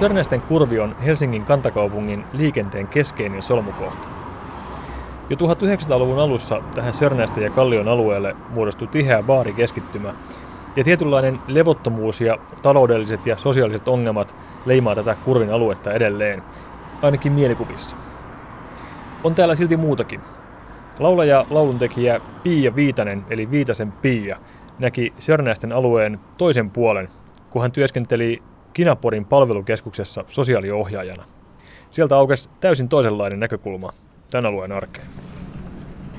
Sörnäisten kurvi on Helsingin kantakaupungin liikenteen keskeinen solmukohta. Jo 1900-luvun alussa tähän Sörnäisten ja Kallion alueelle muodostui tiheä baarikeskittymä, ja tietynlainen levottomuus ja taloudelliset ja sosiaaliset ongelmat leimaa tätä kurvin aluetta edelleen, ainakin mielikuvissa. On täällä silti muutakin. Laulaja lauluntekijä Pia Viitanen, eli Viitasen Pia, näki Sörnäisten alueen toisen puolen, kun hän työskenteli Kinaporin palvelukeskuksessa sosiaaliohjaajana. Sieltä aukesi täysin toisenlainen näkökulma tämän alueen arkeen.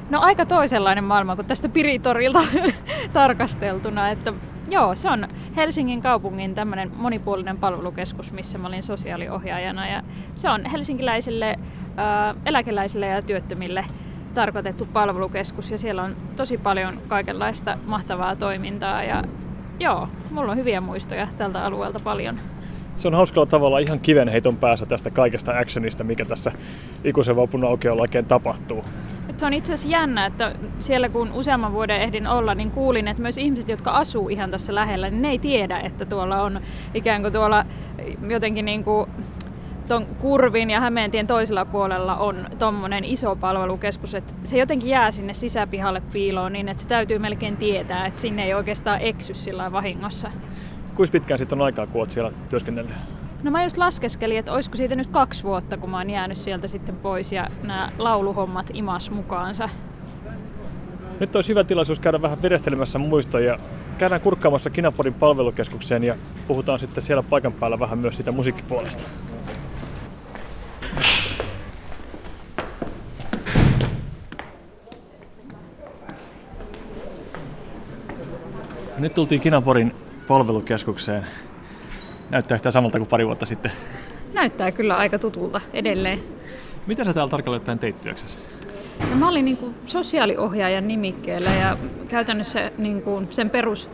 No aika toisenlainen maailma kuin tästä Piritorilta tarkasteltuna. Että joo, se on Helsingin kaupungin tämmöinen monipuolinen palvelukeskus, missä mä olin sosiaaliohjaajana. Ja se on helsinkiläisille, ää, eläkeläisille ja työttömille tarkoitettu palvelukeskus ja siellä on tosi paljon kaikenlaista mahtavaa toimintaa ja joo, mulla on hyviä muistoja tältä alueelta paljon. Se on hauskalla tavalla ihan kivenheiton päässä tästä kaikesta actionista, mikä tässä ikuisen vapun aukiolla oikein tapahtuu. Se on itse asiassa jännä, että siellä kun useamman vuoden ehdin olla, niin kuulin, että myös ihmiset, jotka asuu ihan tässä lähellä, niin ne ei tiedä, että tuolla on ikään kuin tuolla jotenkin niin kuin tuon kurvin ja Hämeentien toisella puolella on tuommoinen iso palvelukeskus, että se jotenkin jää sinne sisäpihalle piiloon niin, että se täytyy melkein tietää, että sinne ei oikeastaan eksy sillä vahingossa. Kuinka pitkään sitten on aikaa, kun olet siellä työskennellyt? No mä just laskeskelin, että olisiko siitä nyt kaksi vuotta, kun mä oon jäänyt sieltä sitten pois ja nämä lauluhommat imas mukaansa. Nyt olisi hyvä tilaisuus käydä vähän vedestelemässä muistoja. Käydään kurkkaamassa Kinaporin palvelukeskukseen ja puhutaan sitten siellä paikan päällä vähän myös siitä musiikkipuolesta. Nyt tultiin Kinaporin palvelukeskukseen. Näyttää sitä samalta kuin pari vuotta sitten. Näyttää kyllä aika tutulta edelleen. Mitä sä täällä tarkalleen ottaen teit työksessä? No, mä olin niin kuin sosiaaliohjaajan nimikkeellä ja käytännössä niin kuin sen perus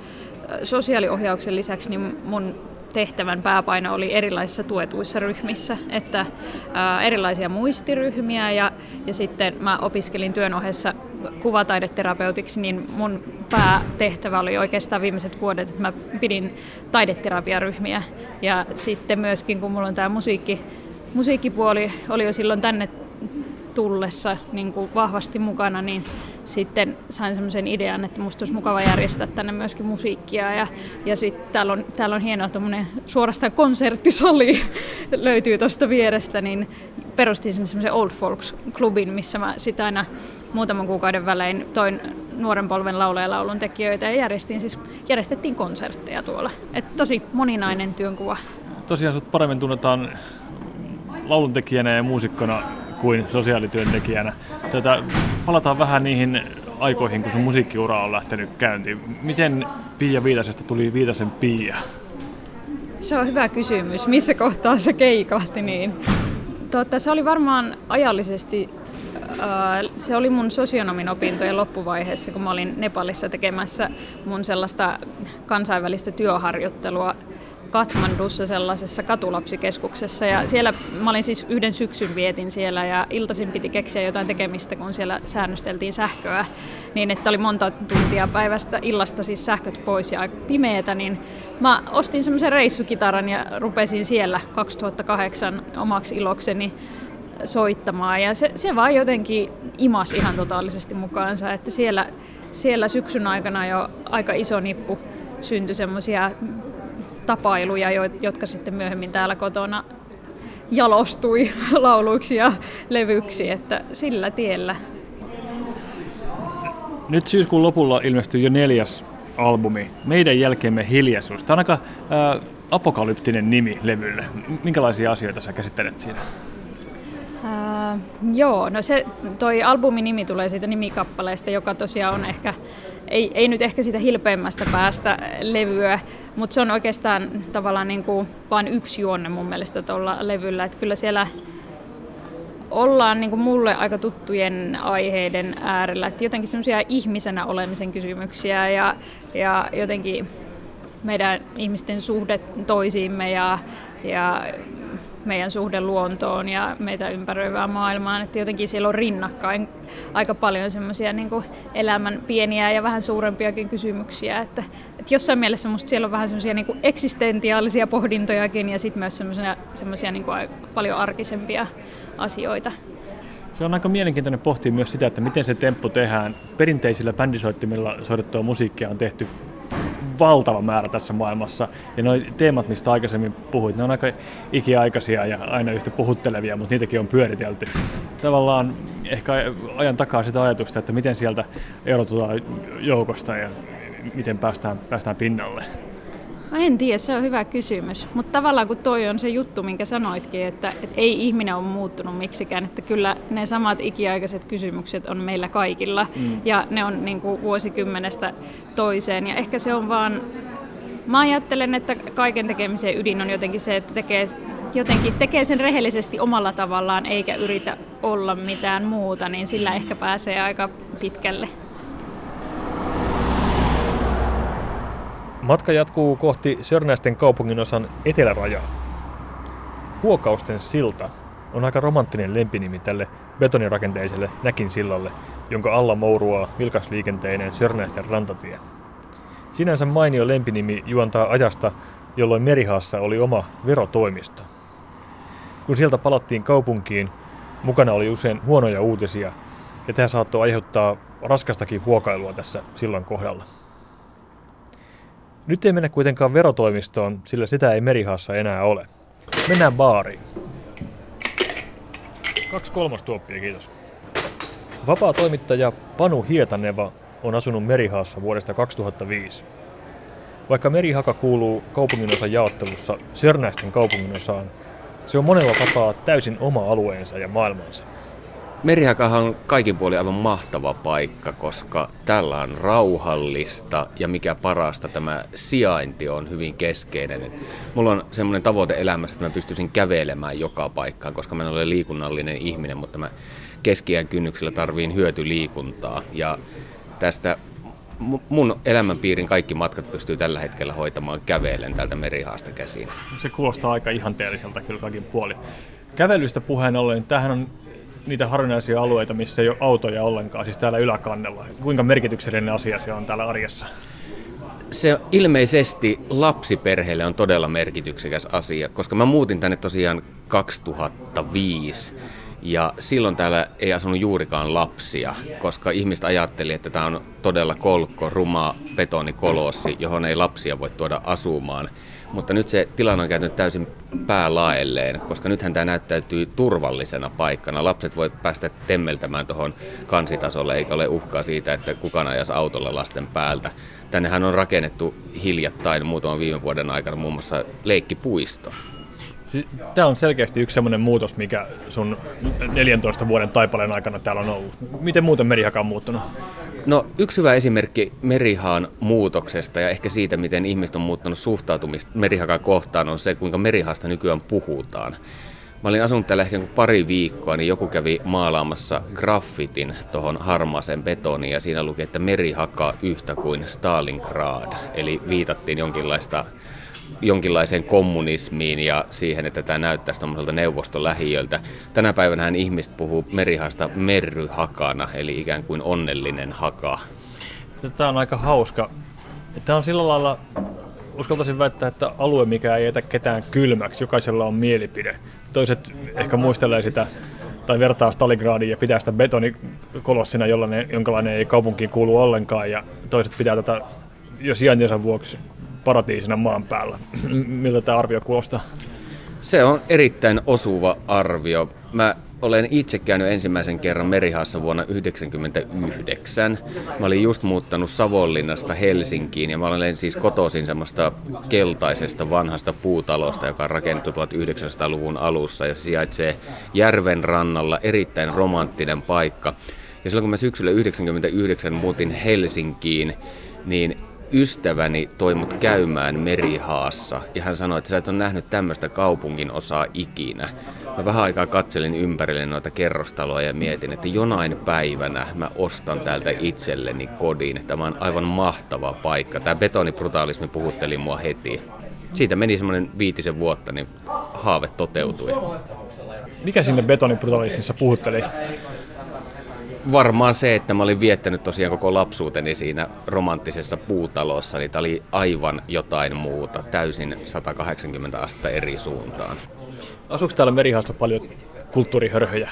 sosiaaliohjauksen lisäksi niin mun tehtävän pääpaino oli erilaisissa tuetuissa ryhmissä, että ää, erilaisia muistiryhmiä ja, ja sitten mä opiskelin työn ohessa kuvataideterapeutiksi, niin mun päätehtävä oli oikeastaan viimeiset vuodet, että mä pidin taideterapiaryhmiä. Ja sitten myöskin kun mulla on tämä musiikki, musiikkipuoli oli jo silloin tänne tullessa niin kuin vahvasti mukana, niin sitten sain semmoisen idean, että musta olisi mukava järjestää tänne myöskin musiikkia. Ja, ja sitten täällä on, täällä on hieno tuommoinen suorastaan konserttisali löytyy tuosta vierestä, niin perustin sinne semmoisen Old Folks-klubin, missä mä sitä aina muutaman kuukauden välein toin nuoren polven laulajalaulun tekijöitä ja järjestin, siis, järjestettiin konsertteja tuolla. Et tosi moninainen työnkuva. Tosiaan sut paremmin tunnetaan lauluntekijänä ja muusikkona kuin sosiaalityöntekijänä. Tätä, palataan vähän niihin aikoihin, kun sun musiikkiura on lähtenyt käyntiin. Miten Pia Viitasesta tuli Viitasen Pia? Se on hyvä kysymys. Missä kohtaa se keikahti niin? Totta, se oli varmaan ajallisesti se oli mun sosionomin opintojen loppuvaiheessa, kun mä olin Nepalissa tekemässä mun sellaista kansainvälistä työharjoittelua Katmandussa sellaisessa katulapsikeskuksessa. Ja siellä mä olin siis yhden syksyn vietin siellä ja iltaisin piti keksiä jotain tekemistä, kun siellä säännösteltiin sähköä. Niin, että oli monta tuntia päivästä illasta siis sähköt pois ja pimeätä, niin mä ostin semmoisen reissukitaran ja rupesin siellä 2008 omaksi ilokseni soittamaan. Ja se, se vaan jotenkin imas ihan totaalisesti mukaansa, että siellä, siellä syksyn aikana jo aika iso nippu syntyi semmoisia tapailuja, jotka sitten myöhemmin täällä kotona jalostui lauluiksi ja levyksi, että sillä tiellä. Nyt syyskuun lopulla ilmestyi jo neljäs albumi, Meidän jälkeemme hiljaisuus. Tämä on aika äh, apokalyptinen nimi levylle. Minkälaisia asioita sä käsittelet siinä? Uh, joo, no se, toi albumin nimi tulee siitä nimikappaleesta, joka tosiaan on ehkä, ei, ei nyt ehkä siitä hilpeimmästä päästä levyä, mutta se on oikeastaan tavallaan niin kuin vain yksi juonne mun mielestä tuolla levyllä. Että kyllä siellä ollaan niin kuin mulle aika tuttujen aiheiden äärellä. Että jotenkin semmoisia ihmisenä olemisen kysymyksiä ja, ja jotenkin meidän ihmisten suhde toisiimme ja, ja meidän suhde luontoon ja meitä ympäröivään maailmaan. Että jotenkin siellä on rinnakkain aika paljon semmoisia niin elämän pieniä ja vähän suurempiakin kysymyksiä. Että, että jossain mielessä musta siellä on vähän semmoisia niin eksistentiaalisia pohdintojakin ja sitten myös semmoisia niin paljon arkisempia asioita. Se on aika mielenkiintoinen pohtia myös sitä, että miten se temppu tehdään. Perinteisillä bändisoittimilla soitettua musiikkia on tehty valtava määrä tässä maailmassa. Ja nuo teemat, mistä aikaisemmin puhuit, ne on aika ikiaikaisia ja aina yhtä puhuttelevia, mutta niitäkin on pyöritelty. Tavallaan ehkä ajan takaa sitä ajatusta, että miten sieltä erotutaan joukosta ja miten päästään, päästään pinnalle. No en tiedä, se on hyvä kysymys. Mutta tavallaan kun toi on se juttu, minkä sanoitkin, että, että ei ihminen ole muuttunut miksikään, että kyllä ne samat ikiaikaiset kysymykset on meillä kaikilla mm. ja ne on niin kuin vuosikymmenestä toiseen ja ehkä se on vaan, mä ajattelen, että kaiken tekemisen ydin on jotenkin se, että tekee jotenkin tekee sen rehellisesti omalla tavallaan eikä yritä olla mitään muuta, niin sillä ehkä pääsee aika pitkälle. Matka jatkuu kohti Sörnäisten kaupungin osan etelärajaa. Huokausten silta on aika romanttinen lempinimi tälle betonirakenteiselle Näkin sillalle, jonka alla mouruaa vilkasliikenteinen Sörnäisten rantatie. Sinänsä mainio lempinimi juontaa ajasta, jolloin Merihaassa oli oma verotoimisto. Kun sieltä palattiin kaupunkiin, mukana oli usein huonoja uutisia, ja tämä saattoi aiheuttaa raskastakin huokailua tässä sillan kohdalla. Nyt ei mennä kuitenkaan verotoimistoon, sillä sitä ei Merihaassa enää ole. Mennään baariin. Kaksi kolmostuoppia, kiitos. Vapaa toimittaja Panu Hietaneva on asunut Merihaassa vuodesta 2005. Vaikka Merihaka kuuluu kaupunginosan jaottelussa Sörnäisten kaupunginosaan, se on monella tapaa täysin oma alueensa ja maailmansa. Merihakahan on kaikin puolin aivan mahtava paikka, koska tällä on rauhallista ja mikä parasta, tämä sijainti on hyvin keskeinen. Et mulla on semmoinen tavoite elämässä, että mä pystyisin kävelemään joka paikkaan, koska mä en ole liikunnallinen ihminen, mutta mä keskiään kynnyksellä tarviin hyötyliikuntaa. Ja tästä mun elämänpiirin kaikki matkat pystyy tällä hetkellä hoitamaan kävelen täältä merihaasta käsiin. Se kuulostaa aika ihanteelliselta kyllä kaikin puoli. Kävelystä puheen ollen, tämähän on niitä harvinaisia alueita, missä ei ole autoja ollenkaan, siis täällä yläkannella. Kuinka merkityksellinen asia se on täällä arjessa? Se ilmeisesti lapsiperheelle on todella merkityksekäs asia, koska mä muutin tänne tosiaan 2005 ja silloin täällä ei asunut juurikaan lapsia, koska ihmiset ajatteli, että tämä on todella kolkko, ruma betonikolossi, johon ei lapsia voi tuoda asumaan. Mutta nyt se tilanne on käynyt täysin päälaelleen, koska nythän tämä näyttäytyy turvallisena paikkana. Lapset voi päästä temmeltämään tuohon kansitasolle, eikä ole uhkaa siitä, että kukaan ajaisi autolla lasten päältä. Tännehän on rakennettu hiljattain muutaman viime vuoden aikana muun muassa leikkipuisto. Tämä on selkeästi yksi sellainen muutos, mikä sun 14 vuoden taipaleen aikana täällä on ollut. Miten muuten Merihaka on muuttunut? No yksi hyvä esimerkki Merihaan muutoksesta ja ehkä siitä, miten ihmiset on muuttanut suhtautumista Merihakan kohtaan, on se, kuinka Merihasta nykyään puhutaan. Mä olin asunut täällä ehkä pari viikkoa, niin joku kävi maalaamassa graffitin tuohon harmaaseen betoniin ja siinä luki, että Merihaka yhtä kuin Stalingrad. Eli viitattiin jonkinlaista jonkinlaiseen kommunismiin ja siihen, että tämä näyttäisi tuommoiselta neuvostolähiöltä. Tänä päivänä ihmiset puhuu merihasta merryhakana, eli ikään kuin onnellinen haka. Tämä on aika hauska. Tämä on sillä lailla, uskaltaisin väittää, että alue, mikä ei jätä ketään kylmäksi, jokaisella on mielipide. Toiset ehkä muistelee sitä tai vertaa Stalingradin ja pitää sitä betonikolossina, jollainen, jonkalainen ei kaupunkiin kuulu ollenkaan, ja toiset pitää tätä jo sijaintinsa vuoksi paratiisina maan päällä. Miltä tämä arvio kuulostaa? Se on erittäin osuva arvio. Mä olen itse käynyt ensimmäisen kerran Merihaassa vuonna 1999. Mä olin just muuttanut Savonlinnasta Helsinkiin ja mä olen siis kotoisin semmoista keltaisesta vanhasta puutalosta, joka on rakennettu 1900-luvun alussa ja se sijaitsee järven rannalla, erittäin romanttinen paikka. Ja silloin kun mä syksyllä 1999 muutin Helsinkiin, niin ystäväni toi mut käymään Merihaassa ja hän sanoi, että sä et ole nähnyt tämmöistä kaupungin osaa ikinä. Mä vähän aikaa katselin ympärille noita kerrostaloja ja mietin, että jonain päivänä mä ostan täältä itselleni kodin. Tämä on aivan mahtava paikka. Tämä betonibrutaalismi puhutteli mua heti. Siitä meni semmoinen viitisen vuotta, niin haave toteutui. Mikä sinne betonibrutalismissa puhutteli? Varmaan se, että mä olin viettänyt tosiaan koko lapsuuteni siinä romanttisessa puutalossa, niin tämä oli aivan jotain muuta, täysin 180 astetta eri suuntaan. Asuuko täällä Merihaassa paljon kulttuurihörhöjä?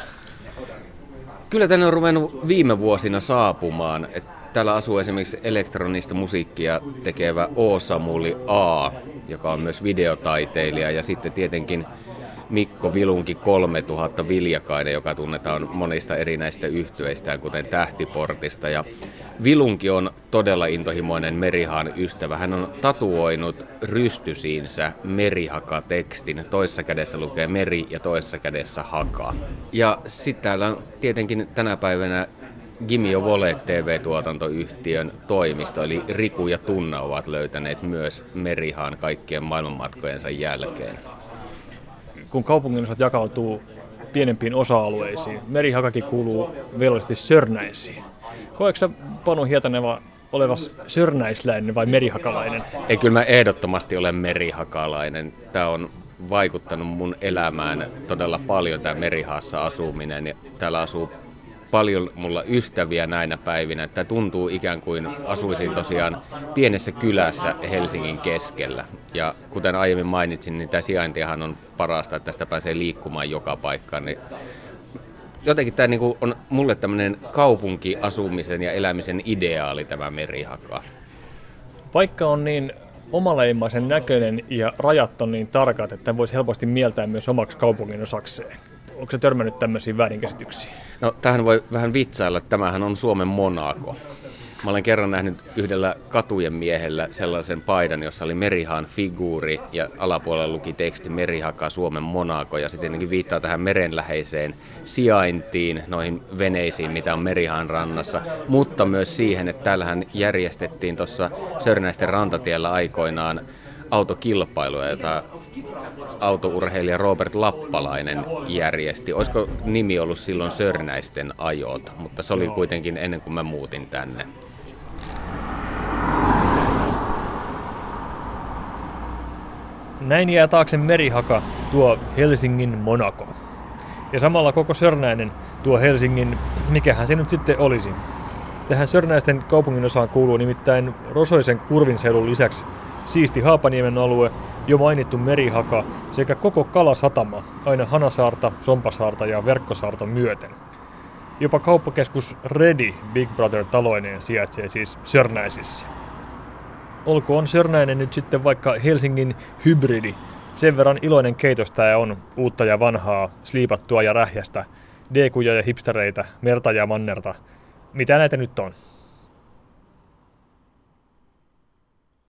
Kyllä tänne on ruvennut viime vuosina saapumaan. Että täällä asuu esimerkiksi elektronista musiikkia tekevä O. Samuli A, joka on myös videotaiteilija, ja sitten tietenkin Mikko Vilunki 3000 Viljakainen, joka tunnetaan monista erinäistä yhtyeistä, kuten Tähtiportista. Ja Vilunki on todella intohimoinen merihaan ystävä. Hän on tatuoinut rystysiinsä merihaka-tekstin. Toisessa kädessä lukee meri ja toisessa kädessä haka. Ja sitten täällä on tietenkin tänä päivänä Gimio Vole TV-tuotantoyhtiön toimisto, eli Riku ja Tunna ovat löytäneet myös merihaan kaikkien maailmanmatkojensa jälkeen kun kaupungin osat jakautuu pienempiin osa-alueisiin, merihakakin kuuluu velvollisesti sörnäisiin. Koetko sä, Panu Hietaneva, olevas sörnäisläinen vai merihakalainen? Ei, kyllä mä ehdottomasti olen merihakalainen. Tämä on vaikuttanut mun elämään todella paljon tämä merihaassa asuminen. Täällä asuu paljon mulla ystäviä näinä päivinä. Tämä tuntuu ikään kuin asuisin tosiaan pienessä kylässä Helsingin keskellä. Ja kuten aiemmin mainitsin, niin tämä sijaintihan on parasta, että tästä pääsee liikkumaan joka paikkaan. Niin jotenkin tämä niinku on mulle tämmöinen kaupunkiasumisen ja elämisen ideaali tämä merihaka. Paikka on niin omaleimaisen näköinen ja rajat on niin tarkat, että voisi helposti mieltää myös omaksi kaupungin osakseen. Onko se törmännyt tämmöisiin väärinkäsityksiin? No tähän voi vähän vitsailla, että tämähän on Suomen Monaco. Mä olen kerran nähnyt yhdellä katujen miehellä sellaisen paidan, jossa oli Merihaan figuuri ja alapuolella luki teksti Merihaka Suomen Monaco ja sitten jotenkin viittaa tähän merenläheiseen sijaintiin, noihin veneisiin, mitä on Merihaan rannassa, mutta myös siihen, että täällähän järjestettiin tuossa Sörnäisten rantatiellä aikoinaan autokilpailuja, jota autourheilija Robert Lappalainen järjesti. Olisiko nimi ollut silloin Sörnäisten ajot, mutta se oli kuitenkin ennen kuin mä muutin tänne. Näin jää taakse merihaka, tuo Helsingin Monaco. Ja samalla koko Sörnäinen tuo Helsingin, mikähän se nyt sitten olisi. Tähän Sörnäisten kaupungin osaan kuuluu nimittäin Rosoisen kurvinseudun lisäksi siisti Haapaniemen alue, jo mainittu merihaka sekä koko kalasatama, aina Hanasaarta, Sompasaarta ja Verkkosaarta myöten. Jopa kauppakeskus Redi Big Brother taloineen sijaitsee siis Sörnäisissä. Olkoon Sörnäinen nyt sitten vaikka Helsingin hybridi, sen verran iloinen keitostaja on uutta ja vanhaa, sliipattua ja rähjästä, dekuja ja hipstereitä, merta ja mannerta. Mitä näitä nyt on?